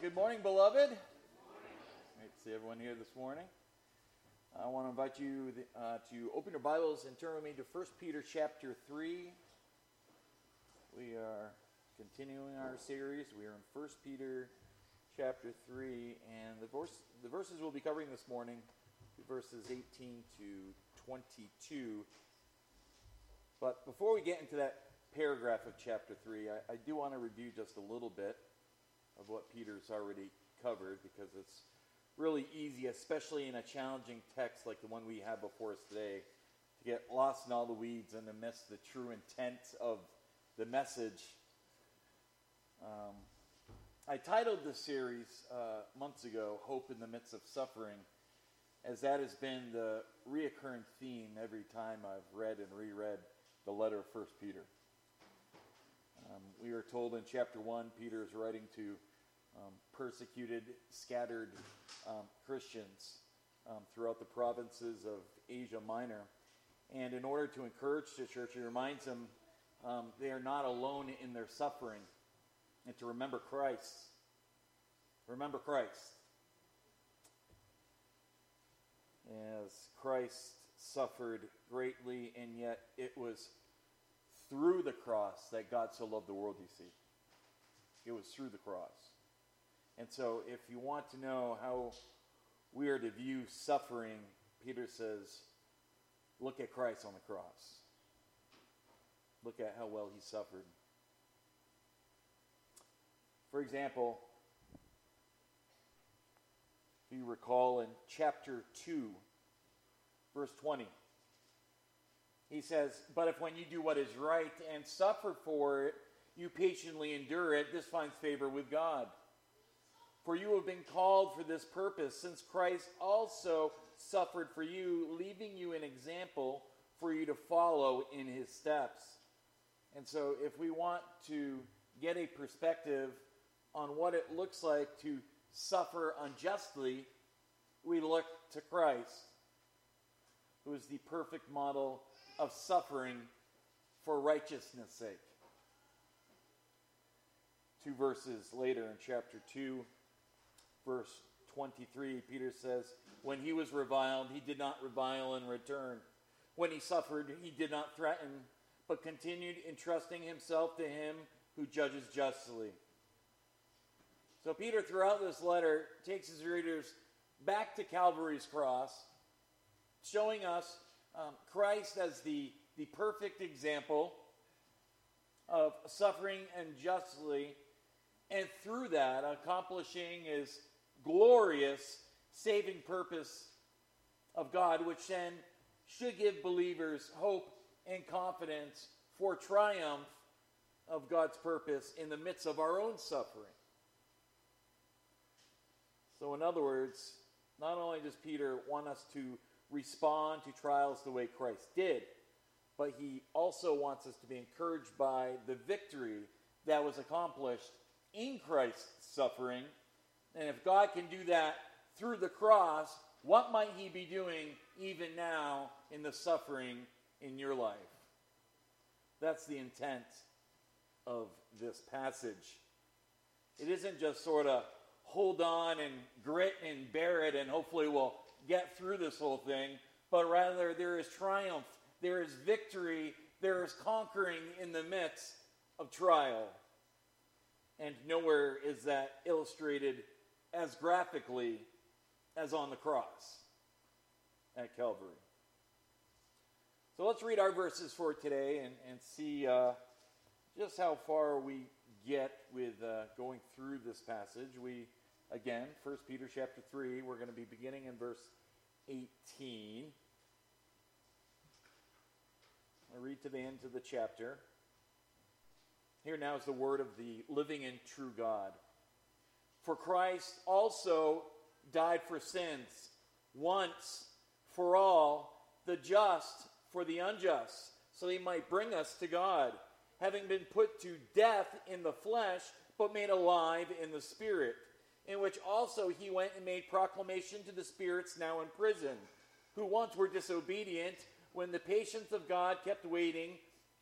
Good morning, beloved. Great to see everyone here this morning. I want to invite you uh, to open your Bibles and turn with me to 1 Peter chapter 3. We are continuing our series. We are in 1 Peter chapter 3, and the, verse, the verses we'll be covering this morning, verses 18 to 22. But before we get into that paragraph of chapter 3, I, I do want to review just a little bit of what Peter's already covered because it's really easy, especially in a challenging text like the one we have before us today, to get lost in all the weeds and to miss the true intent of the message. Um, I titled this series uh, months ago, Hope in the Midst of Suffering, as that has been the reoccurring theme every time I've read and reread the letter of 1 Peter. Um, we are told in chapter 1, Peter is writing to um, persecuted, scattered um, Christians um, throughout the provinces of Asia Minor. And in order to encourage the church, he reminds them um, they are not alone in their suffering and to remember Christ. Remember Christ. As Christ suffered greatly, and yet it was through the cross that God so loved the world, you see. It was through the cross. And so, if you want to know how we are to view suffering, Peter says, look at Christ on the cross. Look at how well he suffered. For example, if you recall in chapter 2, verse 20, he says, But if when you do what is right and suffer for it, you patiently endure it, this finds favor with God. For you have been called for this purpose, since Christ also suffered for you, leaving you an example for you to follow in his steps. And so, if we want to get a perspective on what it looks like to suffer unjustly, we look to Christ, who is the perfect model of suffering for righteousness' sake. Two verses later in chapter 2, verse 23, Peter says, When he was reviled, he did not revile in return. When he suffered, he did not threaten, but continued entrusting himself to him who judges justly. So, Peter, throughout this letter, takes his readers back to Calvary's cross, showing us um, Christ as the, the perfect example of suffering and justly, and through that, accomplishing his glorious saving purpose of God, which then should give believers hope and confidence for triumph of God's purpose in the midst of our own suffering. So, in other words, not only does Peter want us to respond to trials the way Christ did, but he also wants us to be encouraged by the victory that was accomplished in Christ's suffering and if God can do that through the cross, what might He be doing even now in the suffering in your life? That's the intent of this passage. It isn't just sort of hold on and grit and bear it and hopefully we'll get through this whole thing, but rather there is triumph, there is victory, there is conquering in the midst of trial. And nowhere is that illustrated as graphically as on the cross at Calvary. So let's read our verses for today and, and see uh, just how far we get with uh, going through this passage. We, again, 1 Peter chapter 3, we're going to be beginning in verse 18. I read to the end of the chapter. Here now is the word of the living and true God. For Christ also died for sins once for all, the just for the unjust, so he might bring us to God, having been put to death in the flesh, but made alive in the spirit, in which also he went and made proclamation to the spirits now in prison, who once were disobedient when the patience of God kept waiting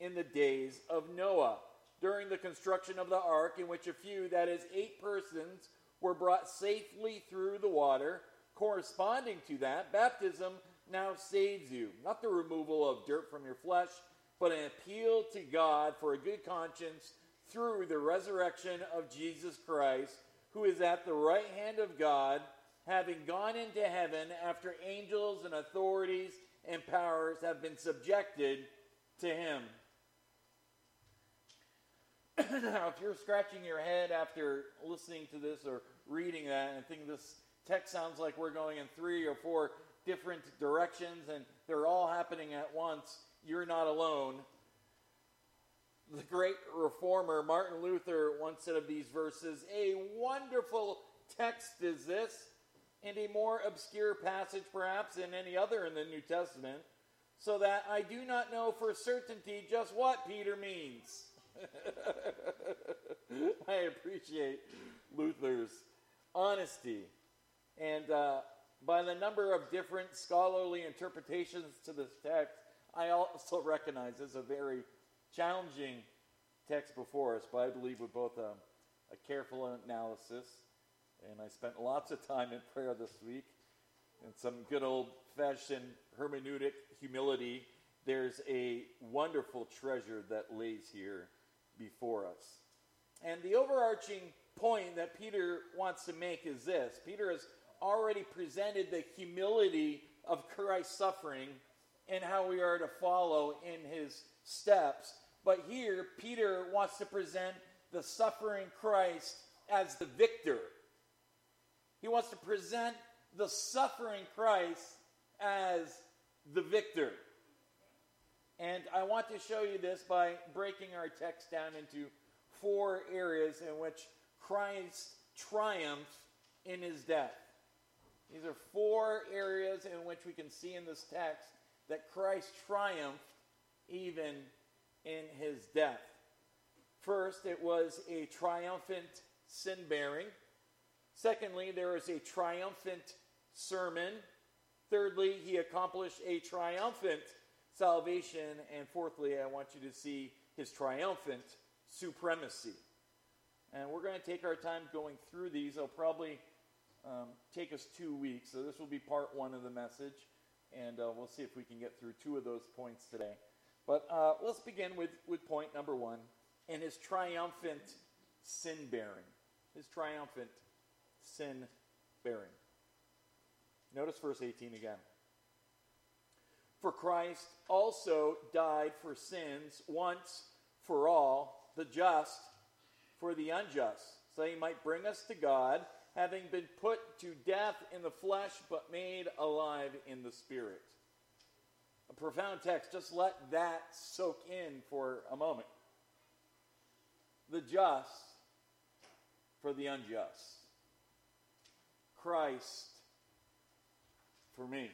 in the days of Noah, during the construction of the ark, in which a few, that is, eight persons, were brought safely through the water. Corresponding to that, baptism now saves you. Not the removal of dirt from your flesh, but an appeal to God for a good conscience through the resurrection of Jesus Christ, who is at the right hand of God, having gone into heaven after angels and authorities and powers have been subjected to him. Now, if you're scratching your head after listening to this or reading that and think this text sounds like we're going in three or four different directions and they're all happening at once, you're not alone. The great reformer Martin Luther once said of these verses, A wonderful text is this, and a more obscure passage perhaps than any other in the New Testament, so that I do not know for certainty just what Peter means. I appreciate Luther's honesty. And uh, by the number of different scholarly interpretations to this text, I also recognize this a very challenging text before us, but I believe with both a, a careful analysis, and I spent lots of time in prayer this week, and some good old fashioned hermeneutic humility. There's a wonderful treasure that lays here before us. And the overarching point that Peter wants to make is this Peter has already presented the humility of Christ's suffering and how we are to follow in his steps. But here, Peter wants to present the suffering Christ as the victor. He wants to present the suffering Christ as the victor. And I want to show you this by breaking our text down into four areas in which Christ triumphed in his death. These are four areas in which we can see in this text that Christ triumphed even in his death. First, it was a triumphant sin bearing. Secondly, there was a triumphant sermon. Thirdly, he accomplished a triumphant salvation. And fourthly, I want you to see his triumphant supremacy. And we're going to take our time going through these. It'll probably um, take us two weeks. So this will be part one of the message. And uh, we'll see if we can get through two of those points today. But uh, let's begin with, with point number one and his triumphant sin bearing. His triumphant sin bearing. Notice verse 18 again. For Christ also died for sins once for all, the just for the unjust, so he might bring us to God, having been put to death in the flesh, but made alive in the spirit. A profound text. Just let that soak in for a moment. The just for the unjust. Christ for me.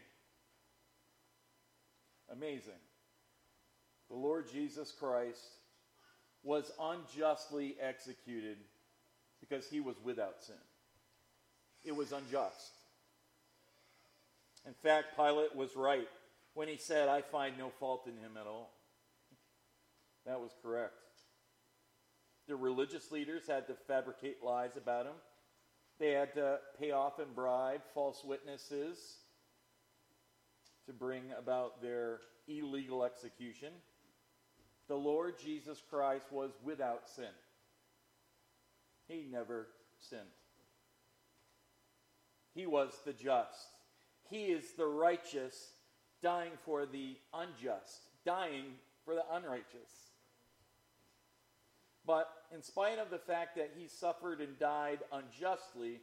Amazing. The Lord Jesus Christ was unjustly executed because he was without sin. It was unjust. In fact, Pilate was right when he said, I find no fault in him at all. That was correct. The religious leaders had to fabricate lies about him. They had to pay off and bribe false witnesses to bring about their illegal execution. The Lord Jesus Christ was without sin. He never sinned. He was the just. He is the righteous dying for the unjust, dying for the unrighteous. But in spite of the fact that he suffered and died unjustly,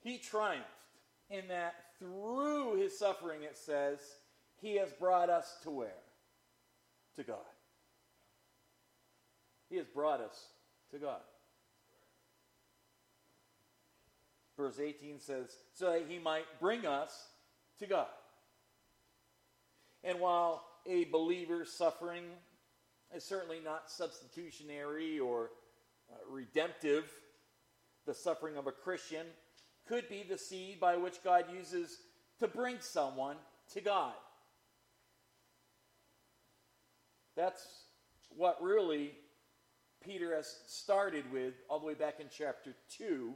he triumphed in that through his suffering, it says, he has brought us to where? To God. He has brought us to God. Verse 18 says, so that he might bring us to God. And while a believer's suffering is certainly not substitutionary or uh, redemptive, the suffering of a Christian could be the seed by which God uses to bring someone to God. That's what really Peter has started with all the way back in chapter 2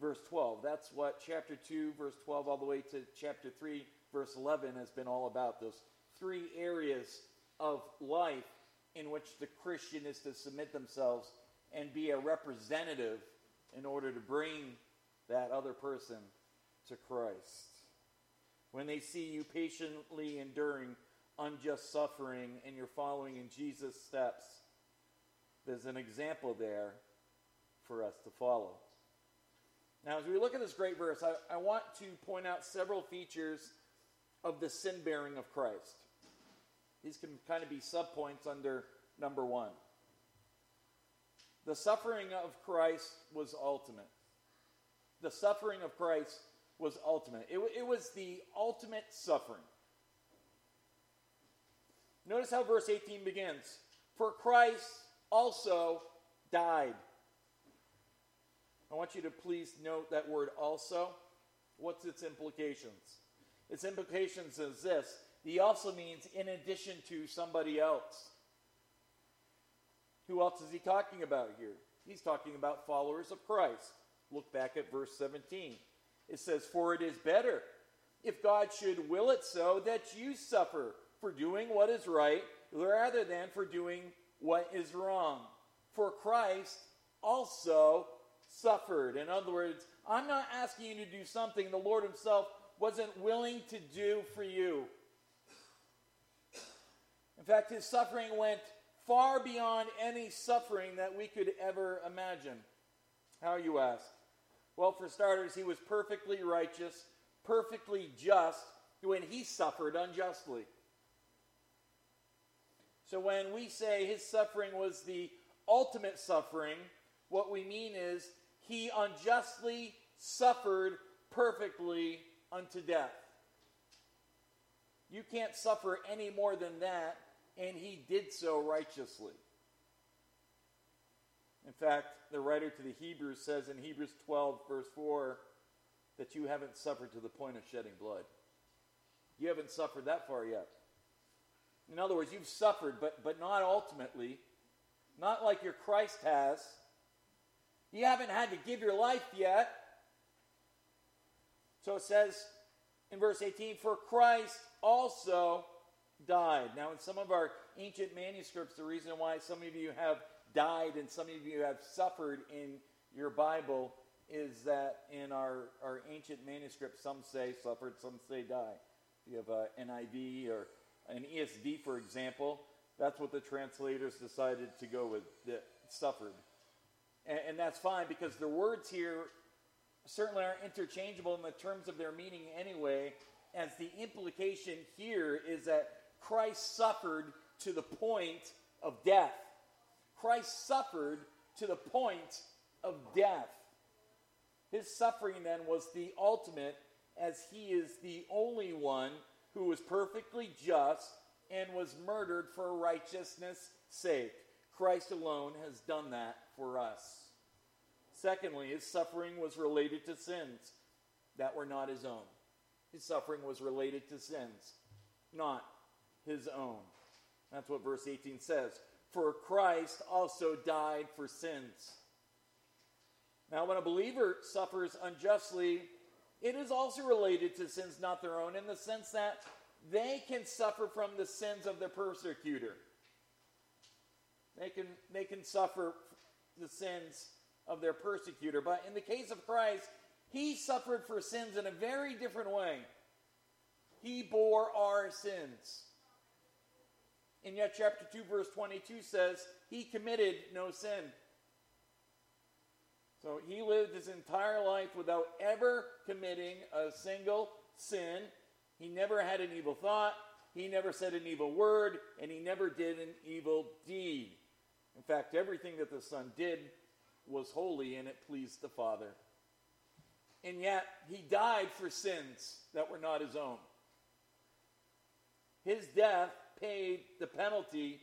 verse 12. That's what chapter 2, verse 12, all the way to chapter 3, verse 11 has been all about. Those three areas of life in which the Christian is to submit themselves and be a representative in order to bring that other person to Christ. When they see you patiently enduring unjust suffering and you're following in Jesus' steps, there's an example there for us to follow. Now, as we look at this great verse, I, I want to point out several features of the sin bearing of Christ. These can kind of be subpoints under number one. The suffering of Christ was ultimate. The suffering of Christ was ultimate. It, it was the ultimate suffering. Notice how verse 18 begins For Christ also died. I want you to please note that word also. What's its implications? Its implications is this he also means in addition to somebody else. Who else is he talking about here? He's talking about followers of Christ. Look back at verse 17. It says, For it is better, if God should will it so, that you suffer for doing what is right rather than for doing what is wrong. For Christ also suffered. In other words, I'm not asking you to do something the Lord Himself wasn't willing to do for you. In fact, His suffering went far beyond any suffering that we could ever imagine. How, you ask? Well, for starters, He was perfectly righteous, perfectly just when He suffered unjustly. So when we say His suffering was the ultimate suffering, what we mean is he unjustly suffered perfectly unto death. You can't suffer any more than that, and he did so righteously. In fact, the writer to the Hebrews says in Hebrews 12, verse 4, that you haven't suffered to the point of shedding blood. You haven't suffered that far yet. In other words, you've suffered, but, but not ultimately, not like your Christ has. You haven't had to give your life yet. So it says in verse 18, For Christ also died. Now, in some of our ancient manuscripts, the reason why some of you have died and some of you have suffered in your Bible is that in our, our ancient manuscripts, some say suffered, some say died. You have an NIV or an ESV, for example. That's what the translators decided to go with, that suffered. And, and that's fine because the words here certainly aren't interchangeable in the terms of their meaning anyway, as the implication here is that Christ suffered to the point of death. Christ suffered to the point of death. His suffering then was the ultimate, as he is the only one who was perfectly just and was murdered for righteousness' sake. Christ alone has done that for us. Secondly, his suffering was related to sins that were not his own. His suffering was related to sins, not his own. That's what verse 18 says. For Christ also died for sins. Now, when a believer suffers unjustly, it is also related to sins not their own in the sense that they can suffer from the sins of their persecutor. They can, they can suffer the sins of their persecutor. But in the case of Christ, he suffered for sins in a very different way. He bore our sins. And yet, chapter 2, verse 22 says, He committed no sin. So he lived his entire life without ever committing a single sin. He never had an evil thought. He never said an evil word. And he never did an evil deed. In fact, everything that the Son did was holy and it pleased the Father. And yet, he died for sins that were not his own. His death paid the penalty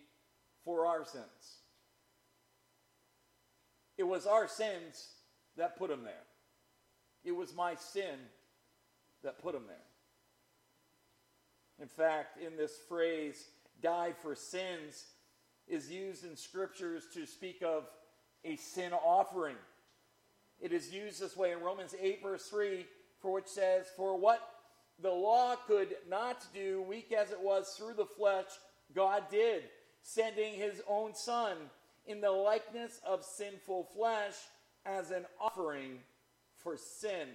for our sins. It was our sins that put him there. It was my sin that put him there. In fact, in this phrase, die for sins, is used in scriptures to speak of a sin offering. It is used this way in Romans 8, verse 3, for which says, For what the law could not do, weak as it was through the flesh, God did, sending his own Son in the likeness of sinful flesh as an offering for sin.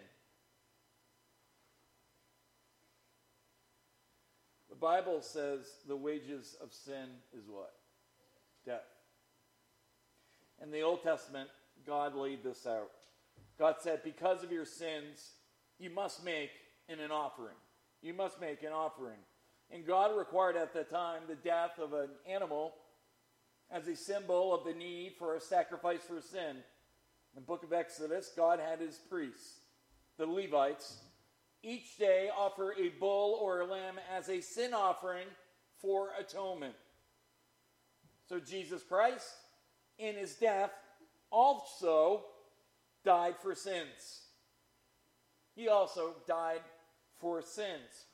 The Bible says the wages of sin is what? Death. In the Old Testament, God laid this out. God said, Because of your sins, you must make an offering. You must make an offering. And God required at the time the death of an animal as a symbol of the need for a sacrifice for sin. In the book of Exodus, God had his priests, the Levites, each day offer a bull or a lamb as a sin offering for atonement. So Jesus Christ, in his death, also died for sins. He also died for sins.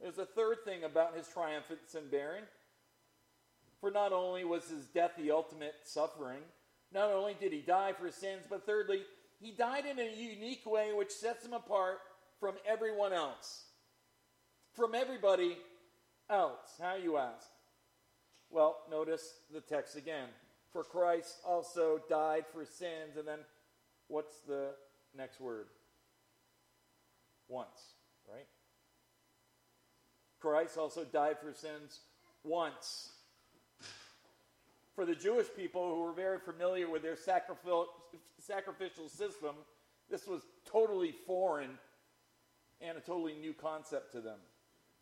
There's a third thing about his triumphant sin bearing. For not only was his death the ultimate suffering, not only did he die for sins, but thirdly, he died in a unique way which sets him apart from everyone else. From everybody else. How you ask? Well, notice the text again. For Christ also died for sins. And then what's the next word? Once, right? Christ also died for sins once. For the Jewish people who were very familiar with their sacrificial, sacrificial system, this was totally foreign and a totally new concept to them.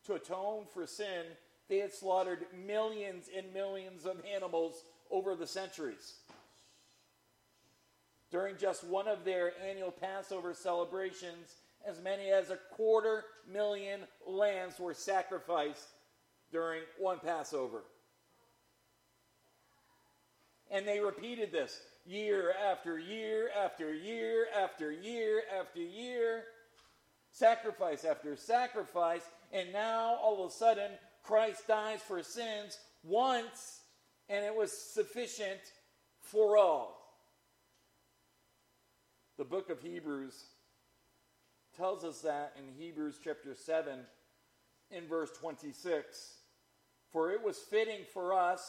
To atone for sin, they had slaughtered millions and millions of animals over the centuries. During just one of their annual Passover celebrations, as many as a quarter million lambs were sacrificed during one Passover. And they repeated this year after year after year after year after year, sacrifice after sacrifice. And now, all of a sudden, Christ dies for sins once, and it was sufficient for all. The book of Hebrews tells us that in Hebrews chapter 7, in verse 26. For it was fitting for us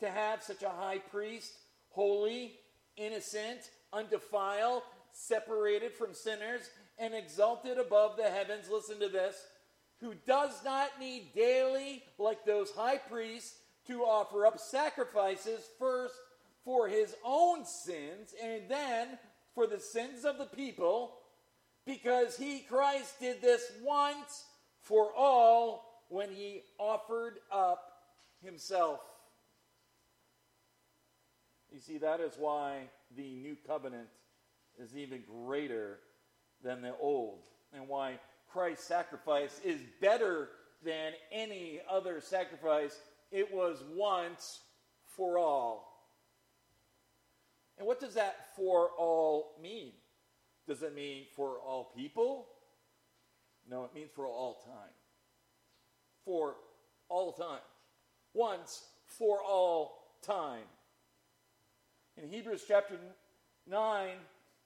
to have such a high priest, holy, innocent, undefiled, separated from sinners, and exalted above the heavens. Listen to this. Who does not need daily, like those high priests, to offer up sacrifices first for his own sins and then for the sins of the people, because he, Christ, did this once for all when he offered up himself. You see, that is why the new covenant is even greater than the old, and why Christ's sacrifice is better than any other sacrifice. It was once for all. And what does that for all mean? Does it mean for all people? No, it means for all time. For all time. Once for all time. In Hebrews chapter 9,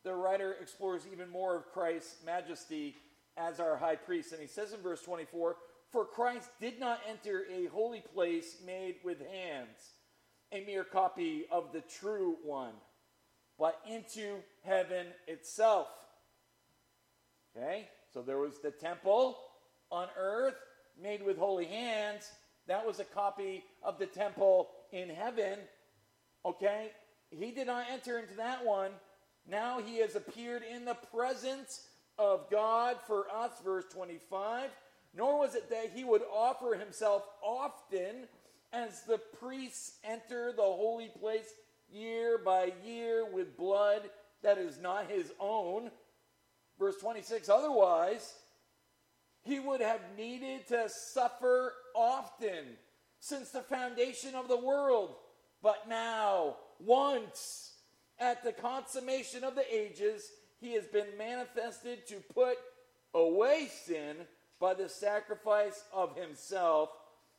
the writer explores even more of Christ's majesty as our high priest. And he says in verse 24, For Christ did not enter a holy place made with hands, a mere copy of the true one, but into heaven itself. Okay? So there was the temple on earth made with holy hands. That was a copy of the temple in heaven. Okay? He did not enter into that one. Now he has appeared in the presence of God for us, verse 25. Nor was it that he would offer himself often as the priests enter the holy place year by year with blood that is not his own. Verse 26 Otherwise, he would have needed to suffer often since the foundation of the world. But now, once, at the consummation of the ages, he has been manifested to put away sin by the sacrifice of himself.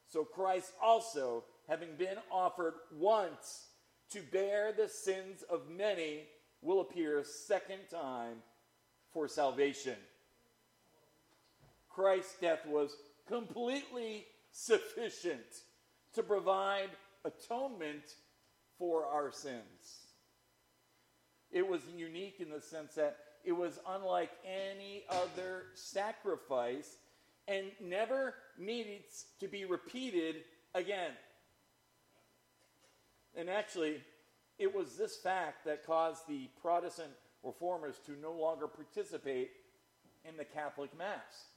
So Christ also, having been offered once to bear the sins of many, will appear a second time for salvation. Christ's death was completely sufficient to provide atonement for our sins. It was unique in the sense that it was unlike any other sacrifice and never needs to be repeated again. And actually, it was this fact that caused the Protestant reformers to no longer participate in the Catholic Mass.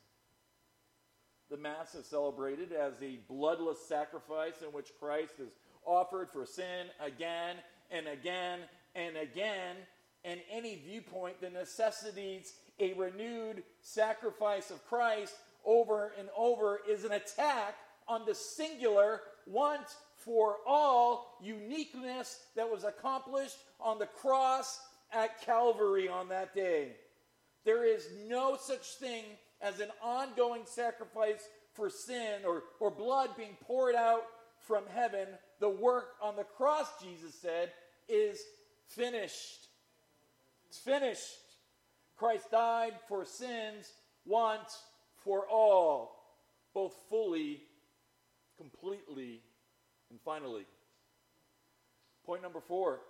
The Mass is celebrated as a bloodless sacrifice in which Christ is offered for sin again and again and again, and any viewpoint that necessitates a renewed sacrifice of Christ over and over is an attack on the singular, once for all uniqueness that was accomplished on the cross at Calvary on that day. There is no such thing as an ongoing sacrifice for sin or, or blood being poured out from heaven. The work on the cross, Jesus said, is finished. It's finished. Christ died for sins once for all, both fully, completely, and finally. Point number four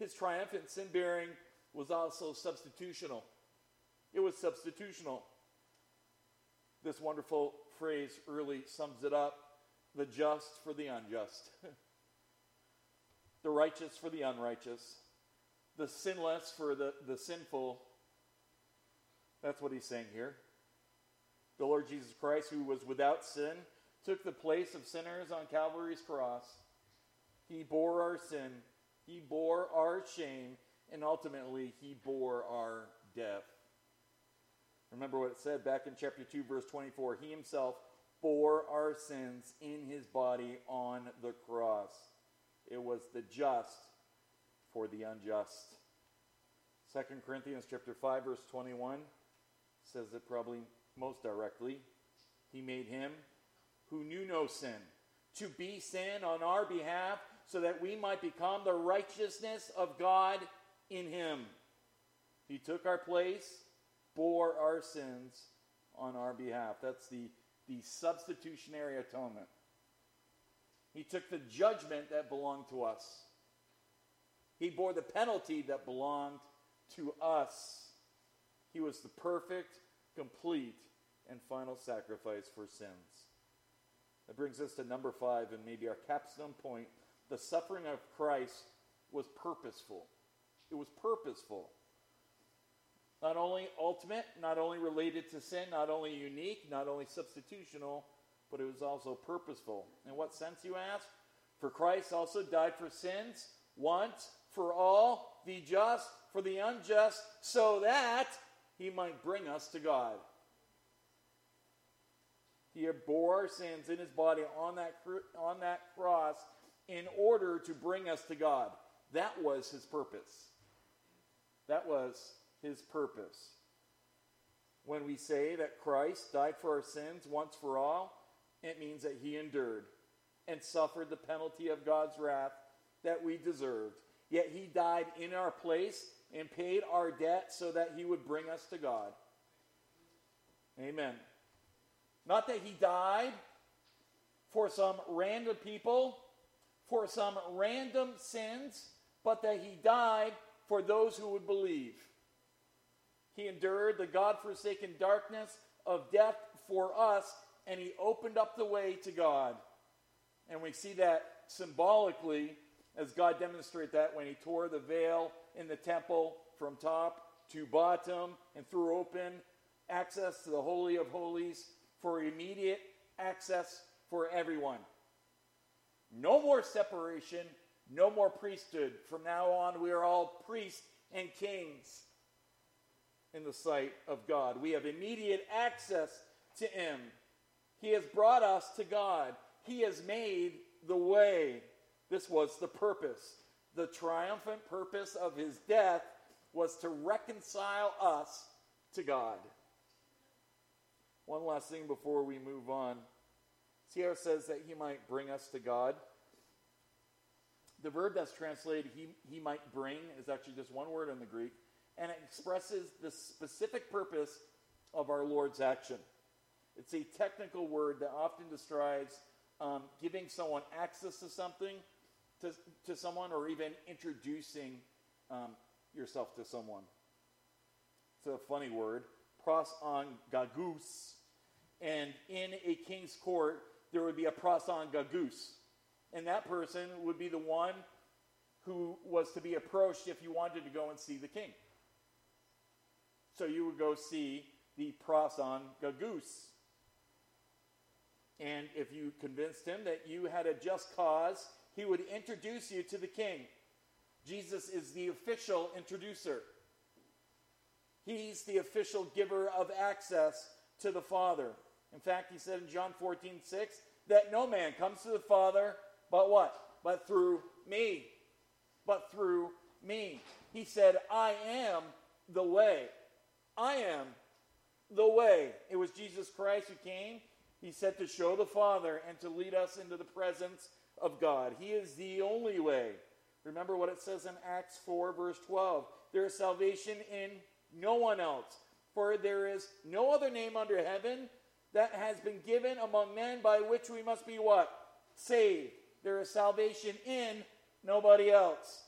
his triumphant sin bearing was also substitutional. It was substitutional. This wonderful phrase really sums it up the just for the unjust, the righteous for the unrighteous, the sinless for the, the sinful. That's what he's saying here. The Lord Jesus Christ, who was without sin, took the place of sinners on Calvary's cross. He bore our sin, he bore our shame, and ultimately, he bore our death. Remember what it said back in chapter 2, verse 24. He himself bore our sins in his body on the cross. It was the just for the unjust. 2 Corinthians chapter 5 verse 21 says it probably most directly. He made him who knew no sin to be sin on our behalf so that we might become the righteousness of God in him. He took our place, bore our sins on our behalf. That's the, the substitutionary atonement. He took the judgment that belonged to us. He bore the penalty that belonged to us. He was the perfect, complete, and final sacrifice for sins. That brings us to number five, and maybe our capstone point. The suffering of Christ was purposeful. It was purposeful. Not only ultimate, not only related to sin, not only unique, not only substitutional, but it was also purposeful. In what sense, you ask? For Christ also died for sins once for all, the just for the unjust, so that he might bring us to God. He bore our sins in his body on that, on that cross in order to bring us to God. That was his purpose. That was his purpose. When we say that Christ died for our sins once for all, it means that he endured and suffered the penalty of God's wrath that we deserved. Yet he died in our place and paid our debt so that he would bring us to God. Amen. Not that he died for some random people, for some random sins, but that he died for those who would believe. He endured the God forsaken darkness of death for us, and he opened up the way to God. And we see that symbolically as God demonstrated that when he tore the veil in the temple from top to bottom and threw open access to the Holy of Holies for immediate access for everyone. No more separation, no more priesthood. From now on, we are all priests and kings in the sight of God. We have immediate access to Him. He has brought us to God, He has made the way. This was the purpose. The triumphant purpose of His death was to reconcile us to God. One last thing before we move on. See says that he might bring us to God? The verb that's translated he, he might bring is actually just one word in the Greek, and it expresses the specific purpose of our Lord's action. It's a technical word that often describes um, giving someone access to something, to, to someone, or even introducing um, yourself to someone. It's a funny word, pros on. And in a king's court, there would be a pros on. And that person would be the one who was to be approached if you wanted to go and see the king. So you would go see the pros on. And if you convinced him that you had a just cause, he would introduce you to the king. Jesus is the official introducer. He's the official giver of access to the Father. In fact, he said in John 14, 6, that no man comes to the Father but what? But through me. But through me. He said, I am the way. I am the way. It was Jesus Christ who came. He said to show the Father and to lead us into the presence of God. He is the only way. Remember what it says in Acts 4, verse 12. There is salvation in no one else, for there is no other name under heaven that has been given among men by which we must be what? Saved. There is salvation in nobody else.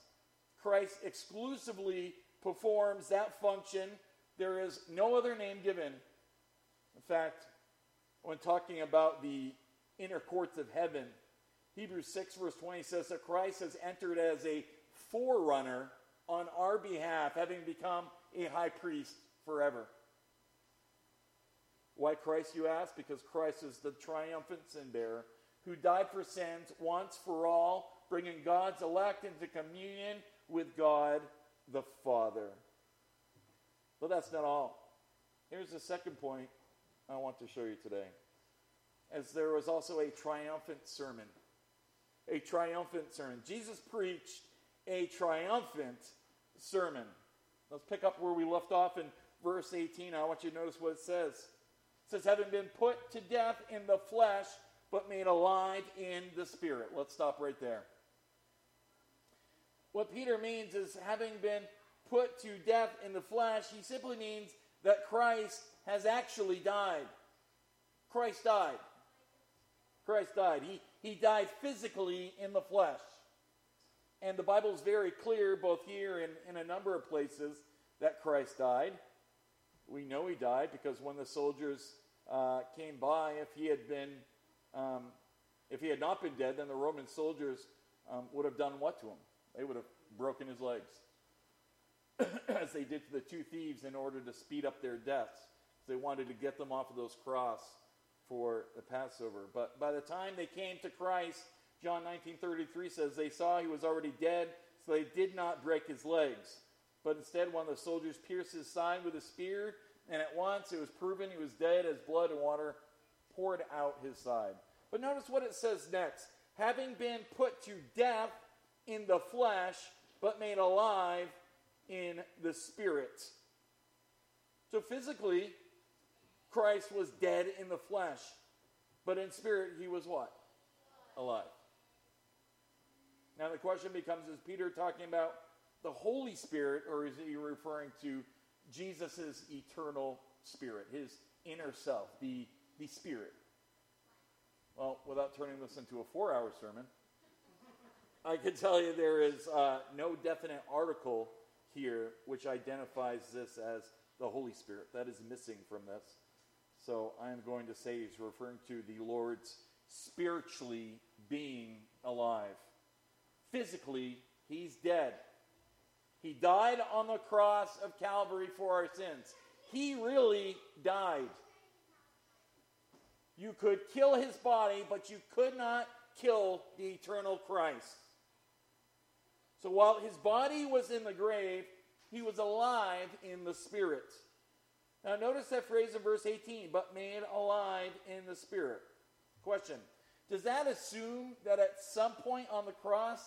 Christ exclusively performs that function. There is no other name given. In fact, when talking about the inner courts of heaven, Hebrews 6, verse 20 says that Christ has entered as a forerunner on our behalf, having become a high priest forever. Why Christ, you ask? Because Christ is the triumphant sin bearer who died for sins once for all, bringing God's elect into communion with God the Father. But that's not all. Here's the second point I want to show you today. As there was also a triumphant sermon a triumphant sermon. Jesus preached a triumphant sermon. Let's pick up where we left off in verse 18. I want you to notice what it says. It says, having been put to death in the flesh, but made alive in the spirit. Let's stop right there. What Peter means is having been put to death in the flesh, he simply means that Christ has actually died. Christ died. Christ died. He, he died physically in the flesh. And the Bible is very clear, both here and in a number of places, that Christ died. We know he died because when the soldiers uh, came by, if he had been, um, if he had not been dead, then the Roman soldiers um, would have done what to him? They would have broken his legs, as they did to the two thieves in order to speed up their deaths. They wanted to get them off of those cross for the Passover. But by the time they came to Christ, John 19:33 says they saw he was already dead, so they did not break his legs. But instead one of the soldiers pierced his side with a spear, and at once it was proven he was dead as blood and water poured out his side. But notice what it says next. Having been put to death in the flesh, but made alive in the spirit. So physically, Christ was dead in the flesh, but in spirit he was what? Alive. Now the question becomes is Peter talking about the Holy Spirit, or is he referring to Jesus' eternal spirit, his inner self, the, the spirit? Well, without turning this into a four hour sermon, I can tell you there is uh, no definite article here which identifies this as the Holy Spirit. That is missing from this. So I am going to say he's referring to the Lord's spiritually being alive. Physically, he's dead. He died on the cross of Calvary for our sins. He really died. You could kill his body, but you could not kill the eternal Christ. So while his body was in the grave, he was alive in the spirit. Now, notice that phrase in verse 18, but made alive in the Spirit. Question Does that assume that at some point on the cross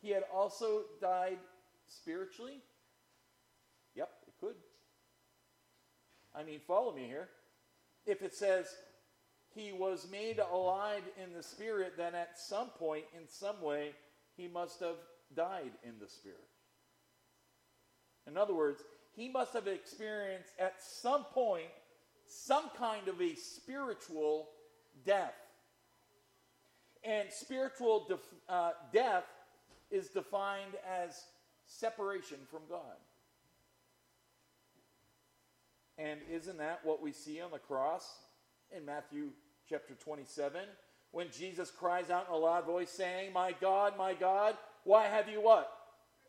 he had also died spiritually? Yep, it could. I mean, follow me here. If it says he was made alive in the Spirit, then at some point, in some way, he must have died in the Spirit. In other words, he must have experienced at some point some kind of a spiritual death. And spiritual def- uh, death is defined as separation from God. And isn't that what we see on the cross in Matthew chapter 27? When Jesus cries out in a loud voice, saying, My God, my God, why have you what?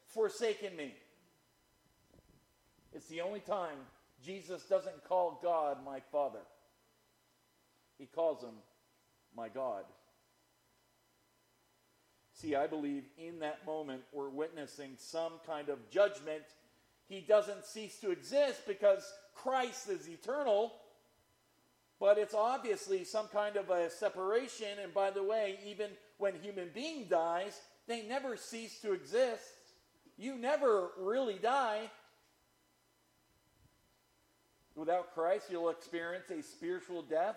Forsaken me. It's the only time Jesus doesn't call God my Father, he calls him my God. See, I believe in that moment we're witnessing some kind of judgment. He doesn't cease to exist because Christ is eternal, but it's obviously some kind of a separation. And by the way, even when human being dies, they never cease to exist. You never really die. Without Christ, you'll experience a spiritual death,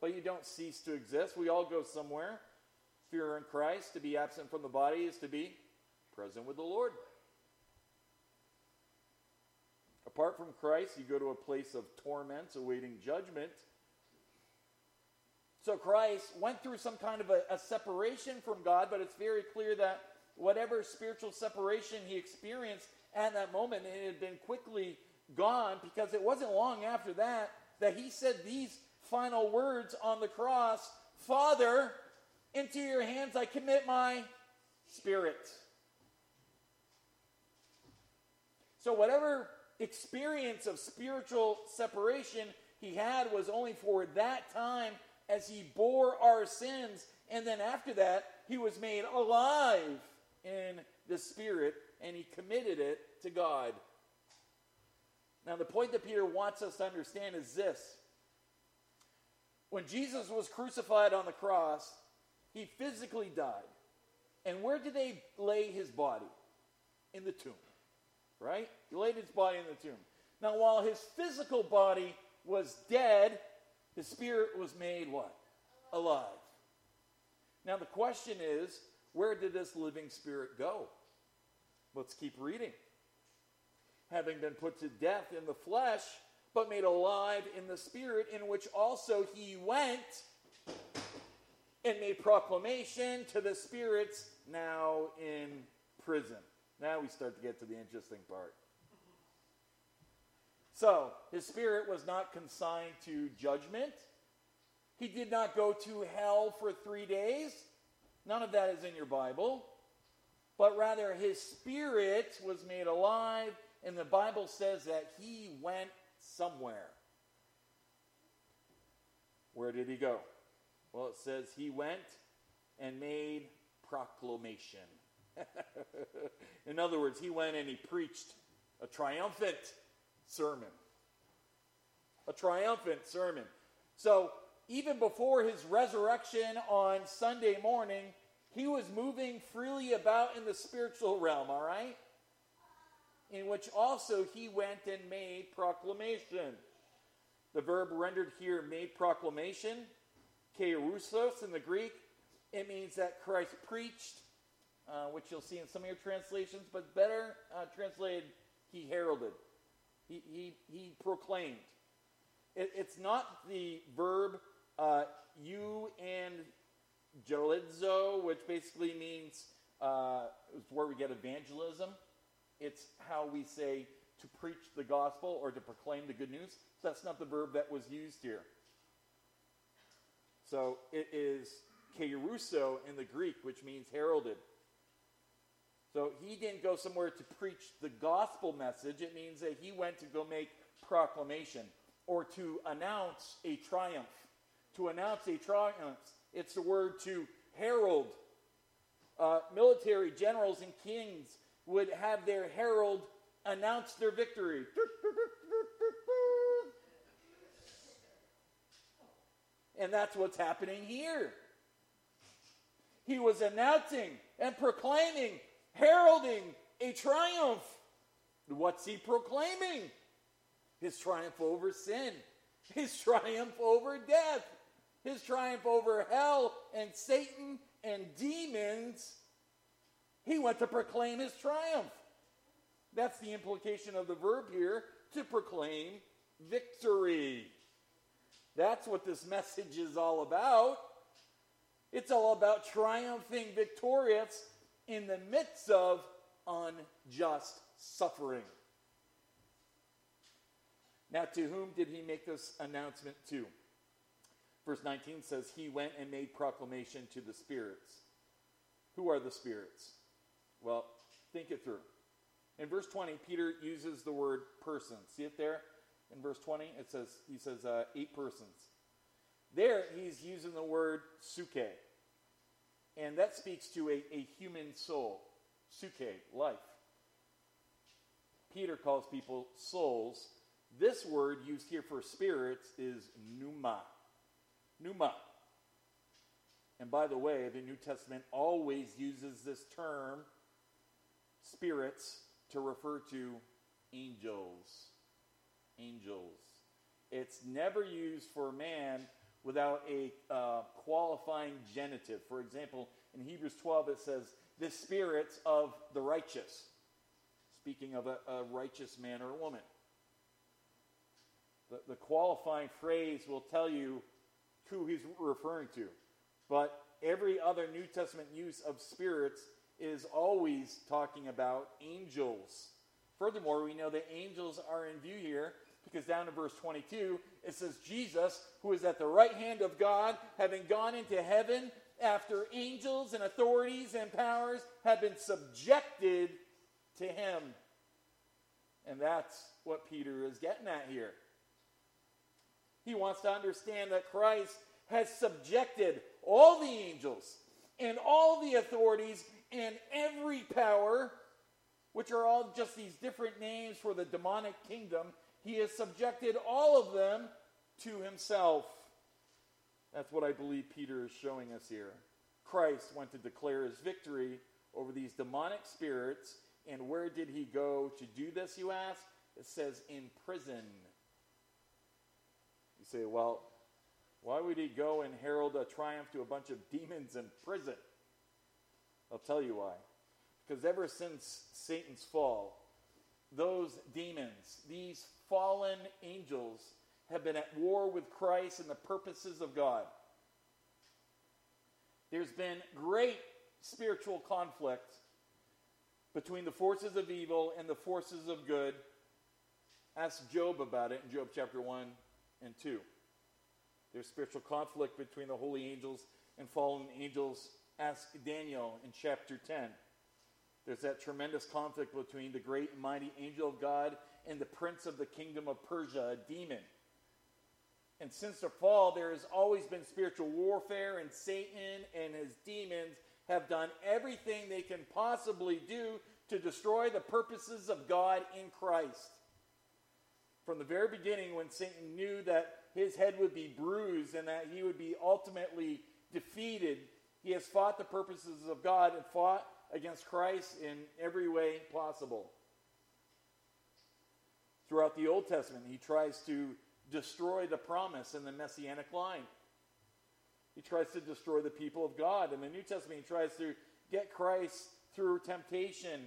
but you don't cease to exist. We all go somewhere. You're in Christ, to be absent from the body is to be present with the Lord. Apart from Christ, you go to a place of torments awaiting judgment. So Christ went through some kind of a, a, separation from God, but it's very clear that whatever spiritual separation he experienced at that moment, it had been quickly gone because it wasn't long after that that he said these final words on the cross Father, into your hands I commit my spirit. So, whatever experience of spiritual separation he had was only for that time as he bore our sins. And then after that, he was made alive in the Spirit and he committed it to God. Now, the point that Peter wants us to understand is this. When Jesus was crucified on the cross, he physically died. And where did they lay his body? In the tomb. Right? He laid his body in the tomb. Now, while his physical body was dead, his spirit was made what? Alive. Now, the question is where did this living spirit go? Let's keep reading having been put to death in the flesh, but made alive in the spirit, in which also he went and made proclamation to the spirits now in prison. Now we start to get to the interesting part. So, his spirit was not consigned to judgment. He did not go to hell for three days. None of that is in your Bible. But rather, his spirit was made alive and the Bible says that he went somewhere. Where did he go? Well, it says he went and made proclamation. In other words, he went and he preached a triumphant sermon. A triumphant sermon. So, even before his resurrection on Sunday morning, he was moving freely about in the spiritual realm, all right? in which also he went and made proclamation. The verb rendered here, made proclamation, kerusso in the Greek, it means that Christ preached, uh, which you'll see in some of your translations, but better uh, translated, he heralded. He, he, he proclaimed. It, it's not the verb uh, you and jelizo, which basically means uh, where we get evangelism. It's how we say to preach the gospel or to proclaim the good news. So that's not the verb that was used here. So it is keruso in the Greek, which means heralded. So he didn't go somewhere to preach the gospel message. It means that he went to go make proclamation or to announce a triumph. To announce a triumph, it's the word to herald. Uh, military generals and kings would have their herald announce their victory. And that's what's happening here. He was announcing and proclaiming, heralding a triumph. What's he proclaiming? His triumph over sin, his triumph over death, his triumph over hell and Satan and demons He went to proclaim his triumph. That's the implication of the verb here to proclaim victory. That's what this message is all about. It's all about triumphing victorious in the midst of unjust suffering. Now, to whom did he make this announcement to? Verse 19 says, He went and made proclamation to the spirits. Who are the spirits? Well, think it through. In verse 20, Peter uses the word person. See it there? In verse 20, it says, he says uh, eight persons. There, he's using the word psuche. And that speaks to a, a human soul. Psuche, life. Peter calls people souls. This word used here for spirits is pneuma. Pneuma. And by the way, the New Testament always uses this term, spirits, to refer to angels. Angels. It's never used for man without a uh, qualifying genitive. For example, in Hebrews 12, it says, the spirits of the righteous, speaking of a, a righteous man or a woman. The, the qualifying phrase will tell you who he's referring to. But every other New Testament use of spirits is always talking about angels. Furthermore, we know that angels are in view here because down in verse 22, it says, Jesus, who is at the right hand of God, having gone into heaven after angels and authorities and powers have been subjected to him. And that's what Peter is getting at here. He wants to understand that Christ has subjected all the angels and all the authorities and every power, which are all just these different names for the demonic kingdom, he has subjected all of them to himself. That's what I believe Peter is showing us here. Christ went to declare his victory over these demonic spirits. And where did he go to do this, you ask? It says in prison. You say, well, why would he go and herald a triumph to a bunch of demons in prison? I'll tell you why. Because ever since Satan's fall, those demons, these fallen angels, have been at war with Christ and the purposes of God. There's been great spiritual conflict between the forces of evil and the forces of good. Ask Job about it in Job chapter 1 and 2. There's spiritual conflict between the holy angels and fallen angels. Ask Daniel in chapter 10. There's that tremendous conflict between the great and mighty angel of God and the prince of the kingdom of Persia, a demon. And since the fall, there has always been spiritual warfare, and Satan and his demons have done everything they can possibly do to destroy the purposes of God in Christ. From the very beginning, when Satan knew that his head would be bruised and that he would be ultimately defeated, he has fought the purposes of God and fought against Christ in every way possible. Throughout the Old Testament, he tries to destroy the promise in the messianic line. He tries to destroy the people of God. In the New Testament, he tries to get Christ through temptation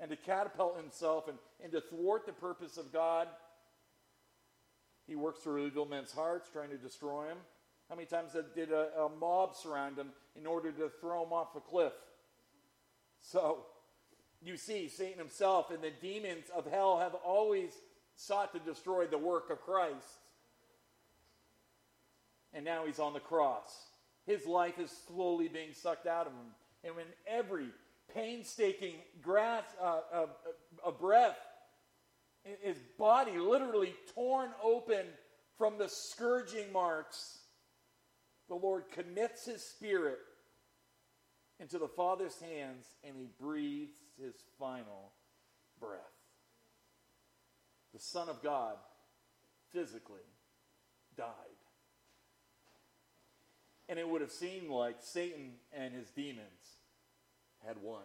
and to catapult himself and, and to thwart the purpose of God. He works through evil men's hearts, trying to destroy them. How many times did a, a mob surround him in order to throw him off a cliff? So, you see, Satan himself and the demons of hell have always sought to destroy the work of Christ. And now he's on the cross. His life is slowly being sucked out of him. And when every painstaking grass, uh, uh, uh, breath, his body literally torn open from the scourging marks, the Lord commits his spirit into the Father's hands and he breathes his final breath the Son of God physically died. And it would have seemed like Satan and his demons had won.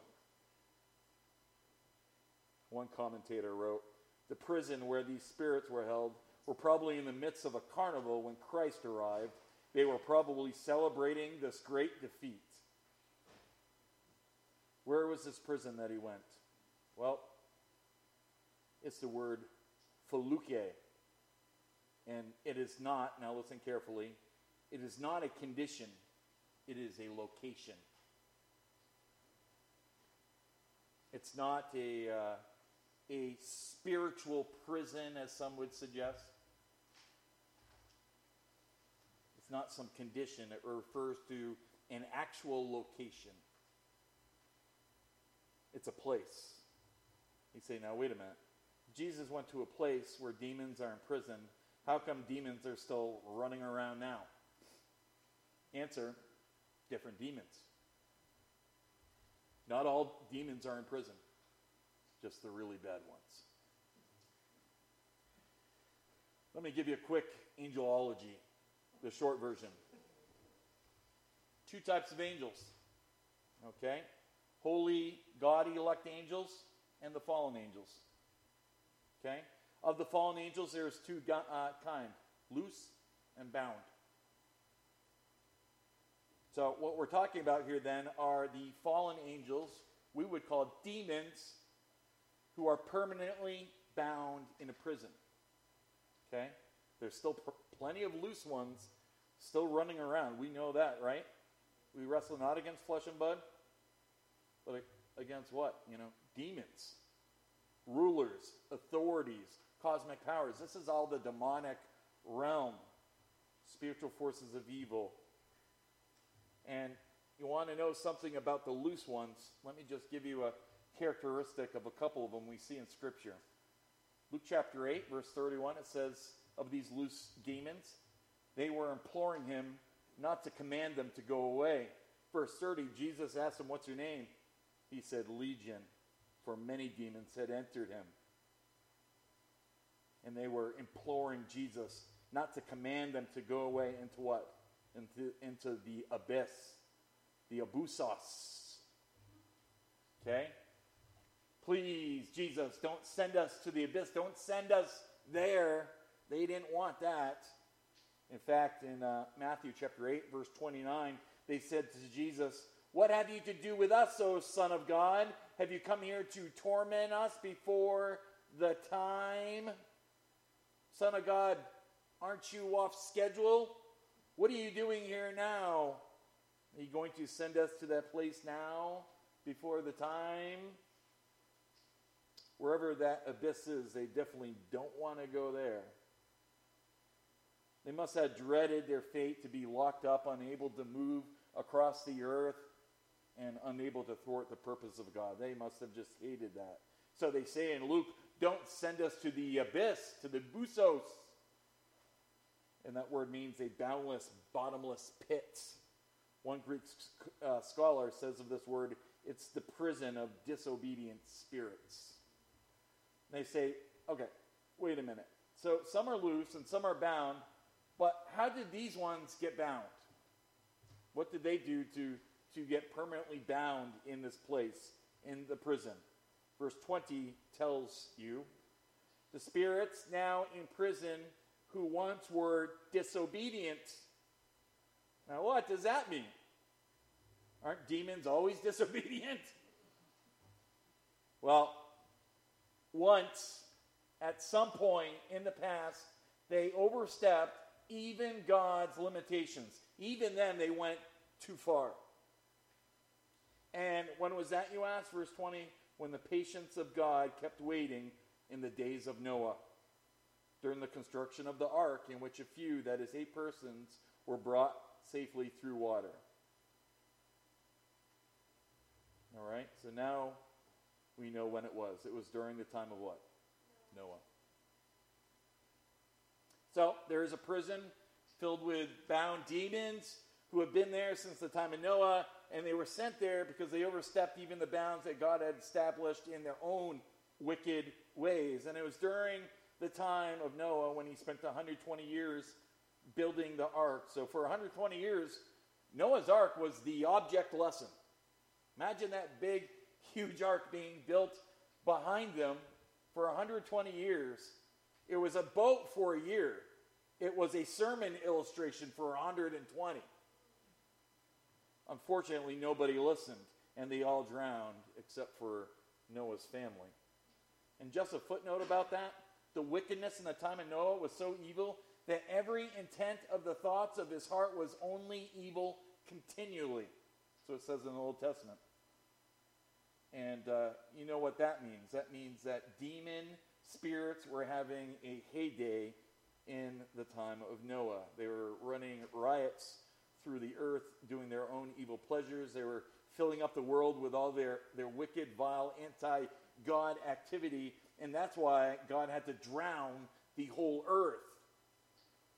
One commentator wrote The prison where these spirits were held were probably in the midst of a carnival when Christ arrived. They were probably celebrating this great defeat. Where was this prison that he went? Well, it's the word phulake. And it is not, now listen carefully, it is not a condition, it is a location. It's not a, uh, a spiritual prison, as some would suggest. It's not some condition, it refers to an actual location. It's a place. You say, now wait a minute. Jesus went to a place where demons are imprisoned. How come demons are still running around now? Answer different demons. Not all demons are in prison, just the really bad ones. Let me give you a quick angelology, the short version. Two types of angels. Okay? Holy, God elect angels and the fallen angels. Okay? Of the fallen angels, there's two uh, kind loose and bound. So, what we're talking about here then are the fallen angels, we would call demons, who are permanently bound in a prison. Okay? There's still pr- plenty of loose ones still running around. We know that, right? We wrestle not against flesh and blood, but against what? You know, demons, rulers, authorities, cosmic powers. This is all the demonic realm, spiritual forces of evil and you want to know something about the loose ones, let me just give you a characteristic of a couple of them we see in Scripture. Luke chapter 8, verse 31, it says of these loose demons, they were imploring him not to command them to go away. Verse 30, Jesus asked him, What's your name? He said, Legion, for many demons had entered him. And they were imploring Jesus not to command them to go away into what? into, into the abyss, the abusos. Okay? Please, Jesus, don't send us to the abyss. Don't send us there. They didn't want that. In fact, in uh, Matthew chapter 8, verse 29, they said to Jesus, What have you to do with us, O Son of God? Have you come here to torment us before the time? Son of God, aren't you off schedule? What are you doing here now? Are you going to send us to that place now before the time? Wherever that abyss is, they definitely don't want to go there. They must have dreaded their fate to be locked up, unable to move across the earth, and unable to thwart the purpose of God. They must have just hated that. So they say in Luke, don't send us to the abyss, to the busos. And that word means a boundless, bottomless pit. One Greek uh, scholar says of this word, it's the prison of disobedient spirits. And they say, okay, wait a minute. So some are loose and some are bound, but how did these ones get bound? What did they do to, to get permanently bound in this place, in the prison? Verse 20 tells you the spirits now in prison who once were disobedient. Now, what does that mean? Aren't demons always disobedient? Well, once, at some point in the past, they overstepped even God's limitations. Even then, they went too far. And when was that, you ask? Verse 20 when the patience of God kept waiting in the days of Noah during the construction of the ark, in which a few, that is, eight persons, were brought safely through water. All right, so now we know when it was. It was during the time of what? Noah. So there is a prison filled with bound demons who have been there since the time of Noah, and they were sent there because they overstepped even the bounds that God had established in their own wicked ways. And it was during the time of Noah when he spent 120 years building the ark. So for 120 years, Noah's ark was the object lesson. Imagine that big, huge ark being built behind them for 120 years. It was a boat for a year. It was a sermon illustration for 120. Unfortunately, nobody listened. and they all drowned except for Noah's family. And just a footnote about that the wickedness in the time of Noah was so evil that every intent of the thoughts of his heart was only evil continually. So it says in the Old Testament. And uh, you know what that means? That means that demon spirits were having a heyday in the time of Noah. They were running riots through the earth, doing their own evil pleasures. They were filling up the world with all their, their wicked, vile, anti God activity. And that's why God had to drown the whole earth.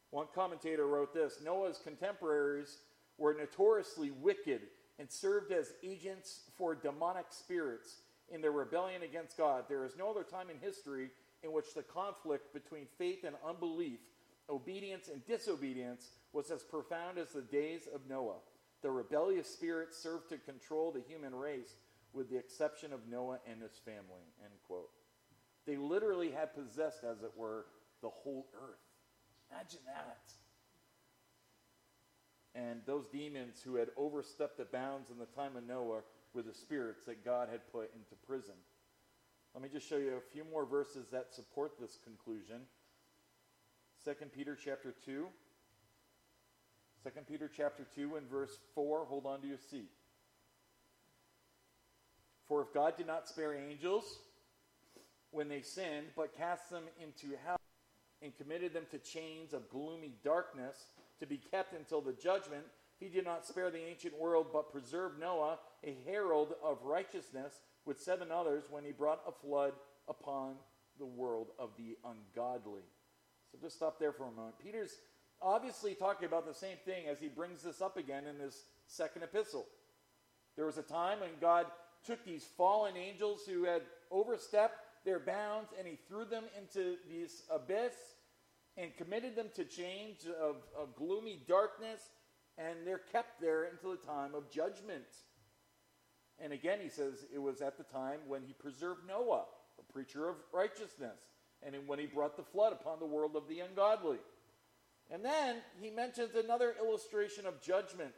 One commentator wrote this Noah's contemporaries were notoriously wicked and served as agents for demonic spirits in their rebellion against God. There is no other time in history in which the conflict between faith and unbelief, obedience and disobedience, was as profound as the days of Noah. The rebellious spirit served to control the human race, with the exception of Noah and his family. End quote. They literally had possessed, as it were, the whole earth. Imagine that. And those demons who had overstepped the bounds in the time of Noah were the spirits that God had put into prison. Let me just show you a few more verses that support this conclusion. 2 Peter chapter 2. 2 Peter chapter 2 and verse 4. Hold on to your seat. For if God did not spare angels when they sinned, but cast them into hell and committed them to chains of gloomy darkness to be kept until the judgment, he did not spare the ancient world, but preserved Noah, a herald of righteousness, with seven others when he brought a flood upon the world of the ungodly. So just stop there for a moment. Peter's obviously talking about the same thing as he brings this up again in his second epistle. There was a time when God took these fallen angels who had overstepped their bounds and he threw them into this abyss and committed them to chains of, of gloomy darkness, and they're kept there until the time of judgment. And again, he says it was at the time when he preserved Noah, a preacher of righteousness, and when he brought the flood upon the world of the ungodly. And then he mentions another illustration of judgment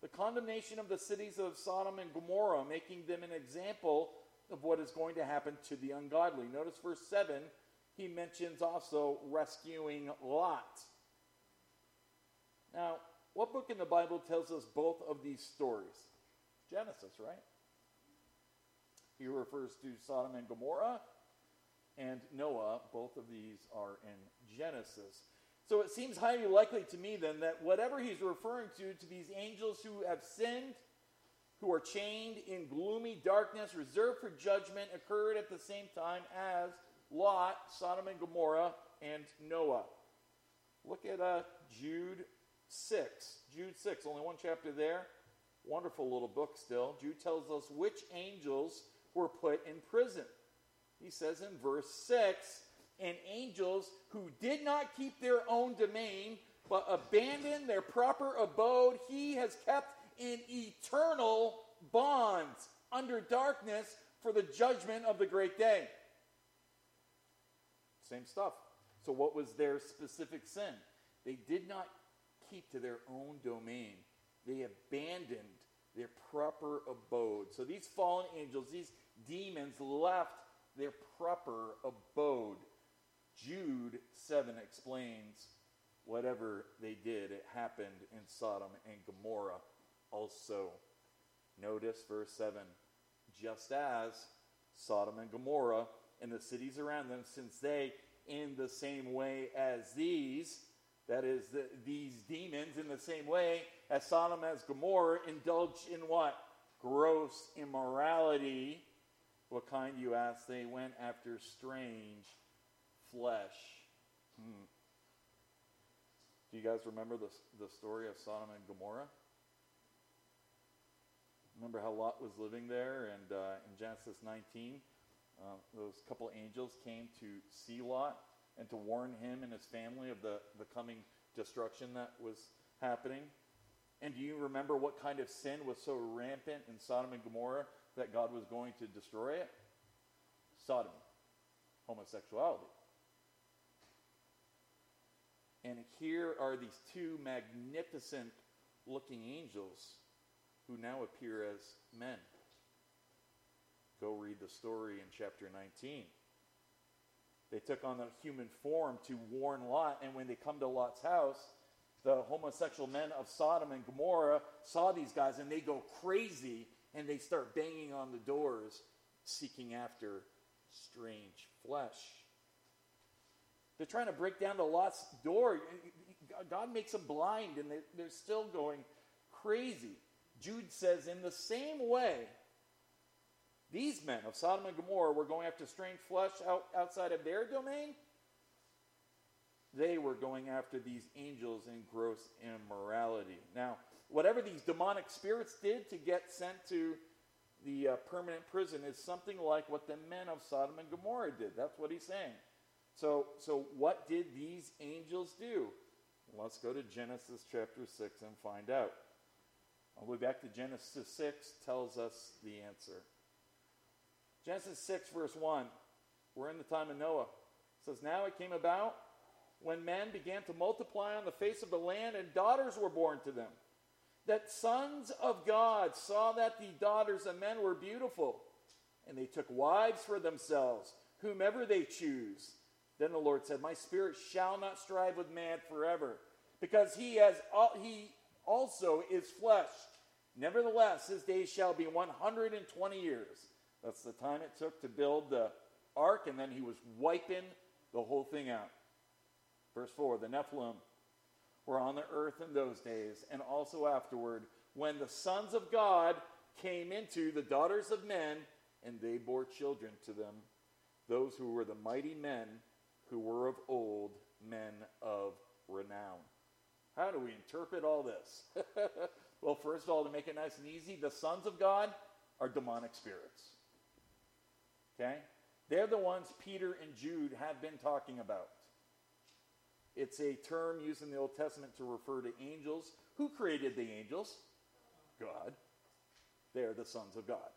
the condemnation of the cities of Sodom and Gomorrah, making them an example of what is going to happen to the ungodly. Notice verse 7, he mentions also rescuing Lot. Now, what book in the Bible tells us both of these stories? Genesis, right? He refers to Sodom and Gomorrah and Noah. Both of these are in Genesis. So it seems highly likely to me then that whatever he's referring to, to these angels who have sinned, who are chained in gloomy darkness, reserved for judgment, occurred at the same time as Lot, Sodom and Gomorrah, and Noah. Look at uh, Jude 6. Jude 6, only one chapter there. Wonderful little book still. Jude tells us which angels were put in prison. He says in verse 6 and angels who did not keep their own domain, but abandoned their proper abode, he has kept in eternal bonds under darkness for the judgment of the great day. Same stuff. So, what was their specific sin? They did not keep to their own domain, they abandoned their proper abode. So, these fallen angels, these demons, left their proper abode. Jude 7 explains whatever they did, it happened in Sodom and Gomorrah also. Notice verse 7 just as Sodom and Gomorrah and the cities around them, since they, in the same way as these, that is, the, these demons, in the same way as Sodom as Gomorrah, indulged in what? Gross immorality. What kind, you ask? They went after strange flesh. Hmm. Do you guys remember the, the story of Sodom and Gomorrah? Remember how Lot was living there, and uh, in Genesis 19, uh, those couple angels came to see Lot and to warn him and his family of the, the coming destruction that was happening. And do you remember what kind of sin was so rampant in Sodom and Gomorrah that God was going to destroy it? Sodomy, homosexuality. And here are these two magnificent looking angels who now appear as men. Go read the story in chapter 19. They took on the human form to warn Lot, and when they come to Lot's house, the homosexual men of Sodom and Gomorrah saw these guys and they go crazy and they start banging on the doors seeking after strange flesh. They're trying to break down the Lot's door. God makes them blind and they're still going crazy. Jude says, in the same way, these men of Sodom and Gomorrah were going after strange flesh out, outside of their domain. They were going after these angels in gross immorality. Now, whatever these demonic spirits did to get sent to the uh, permanent prison is something like what the men of Sodom and Gomorrah did. That's what he's saying. So, so what did these angels do? Let's go to Genesis chapter 6 and find out. All the way back to Genesis 6 tells us the answer. Genesis 6, verse 1. We're in the time of Noah. It says, Now it came about when men began to multiply on the face of the land and daughters were born to them, that sons of God saw that the daughters of men were beautiful, and they took wives for themselves, whomever they choose. Then the Lord said, My spirit shall not strive with man forever, because he has he also is flesh. Nevertheless, his days shall be 120 years. That's the time it took to build the ark, and then he was wiping the whole thing out. Verse 4 The Nephilim were on the earth in those days, and also afterward, when the sons of God came into the daughters of men, and they bore children to them, those who were the mighty men who were of old, men of renown. How do we interpret all this? well, first of all, to make it nice and easy, the sons of God are demonic spirits. Okay? They're the ones Peter and Jude have been talking about. It's a term used in the Old Testament to refer to angels. Who created the angels? God. They're the sons of God.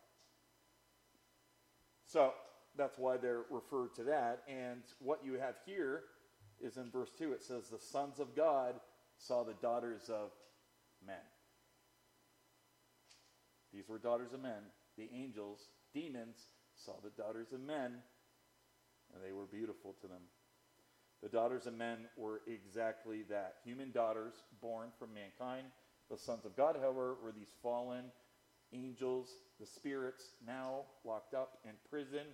So that's why they're referred to that. And what you have here is in verse 2 it says, The sons of God saw the daughters of men. These were daughters of men. The angels, demons, saw the daughters of men, and they were beautiful to them. The daughters of men were exactly that human daughters born from mankind. The sons of God, however, were these fallen angels, the spirits now locked up in prison.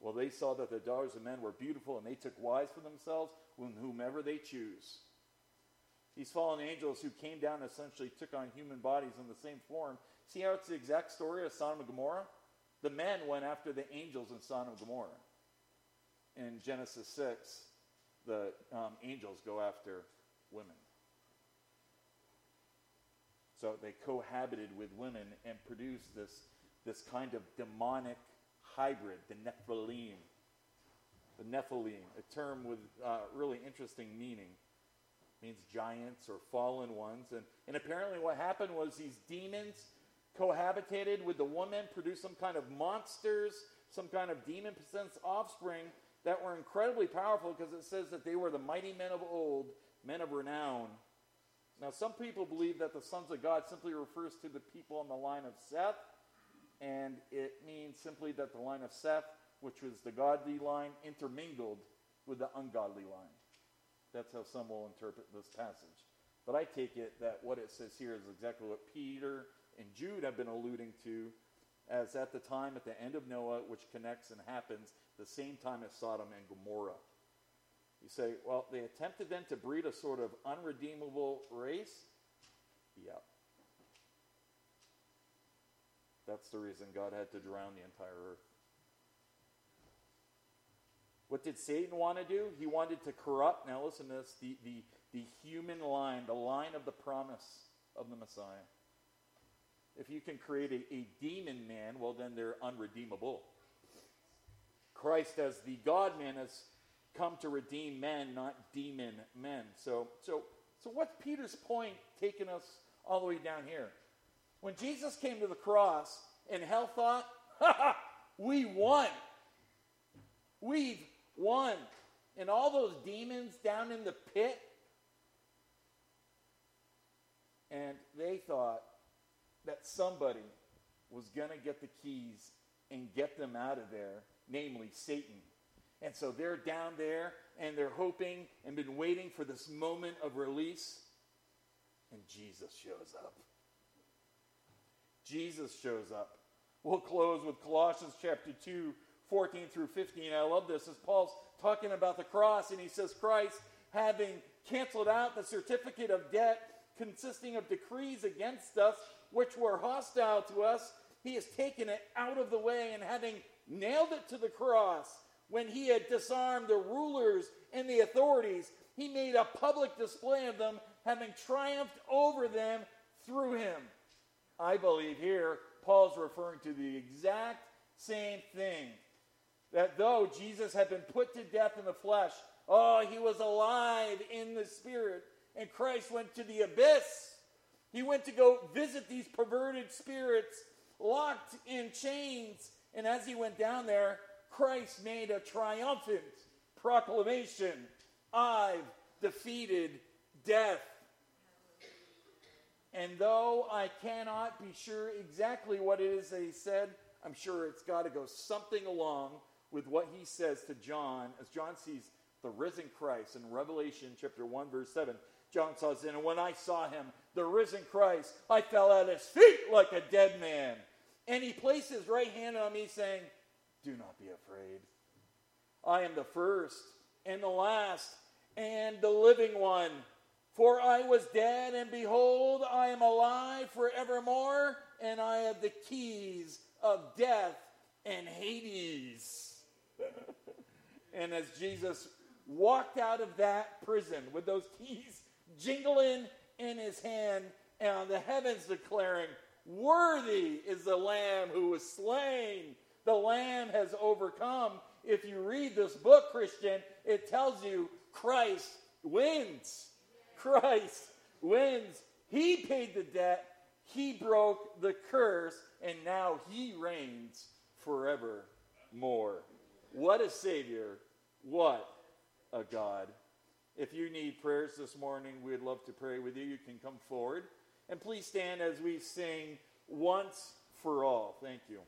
Well, they saw that the daughters of men were beautiful, and they took wives for themselves, whomever they choose. These fallen angels who came down essentially took on human bodies in the same form. See how it's the exact story of Sodom and Gomorrah? The men went after the angels in Sodom and Gomorrah. In Genesis 6, the um, angels go after women. So they cohabited with women and produced this, this kind of demonic hybrid, the Nephilim. The Nephilim, a term with uh, really interesting meaning. Means giants or fallen ones. And, and apparently, what happened was these demons cohabitated with the woman, produced some kind of monsters, some kind of demon possessed offspring that were incredibly powerful because it says that they were the mighty men of old, men of renown. Now, some people believe that the sons of God simply refers to the people on the line of Seth, and it means simply that the line of Seth, which was the godly line, intermingled with the ungodly line. That's how some will interpret this passage. But I take it that what it says here is exactly what Peter and Jude have been alluding to as at the time at the end of Noah, which connects and happens the same time as Sodom and Gomorrah. You say, well, they attempted then to breed a sort of unredeemable race? Yep. That's the reason God had to drown the entire earth. What did Satan want to do? He wanted to corrupt, now listen to this, the, the, the human line, the line of the promise of the Messiah. If you can create a, a demon man, well, then they're unredeemable. Christ, as the God man, has come to redeem men, not demon men. So, so, so what's Peter's point taking us all the way down here? When Jesus came to the cross and hell thought, ha ha, we won. We've won. And all those demons down in the pit, and they thought, that somebody was going to get the keys and get them out of there, namely Satan. And so they're down there and they're hoping and been waiting for this moment of release. And Jesus shows up. Jesus shows up. We'll close with Colossians chapter 2, 14 through 15. I love this as Paul's talking about the cross, and he says, Christ, having canceled out the certificate of debt consisting of decrees against us, which were hostile to us, he has taken it out of the way, and having nailed it to the cross, when he had disarmed the rulers and the authorities, he made a public display of them, having triumphed over them through him. I believe here Paul's referring to the exact same thing. That though Jesus had been put to death in the flesh, oh, he was alive in the spirit, and Christ went to the abyss. He went to go visit these perverted spirits locked in chains. And as he went down there, Christ made a triumphant proclamation I've defeated death. And though I cannot be sure exactly what it is that he said, I'm sure it's got to go something along with what he says to John as John sees the risen Christ in Revelation chapter 1, verse 7. John says, And when I saw him, the risen Christ, I fell at his feet like a dead man. And he placed his right hand on me, saying, Do not be afraid. I am the first and the last and the living one. For I was dead, and behold, I am alive forevermore, and I have the keys of death and Hades. and as Jesus walked out of that prison with those keys jingling in his hand, and the heavens declaring, Worthy is the Lamb who was slain. The Lamb has overcome. If you read this book, Christian, it tells you Christ wins. Christ wins. He paid the debt, He broke the curse, and now He reigns forevermore. What a Savior. What a God. If you need prayers this morning, we'd love to pray with you. You can come forward. And please stand as we sing once for all. Thank you.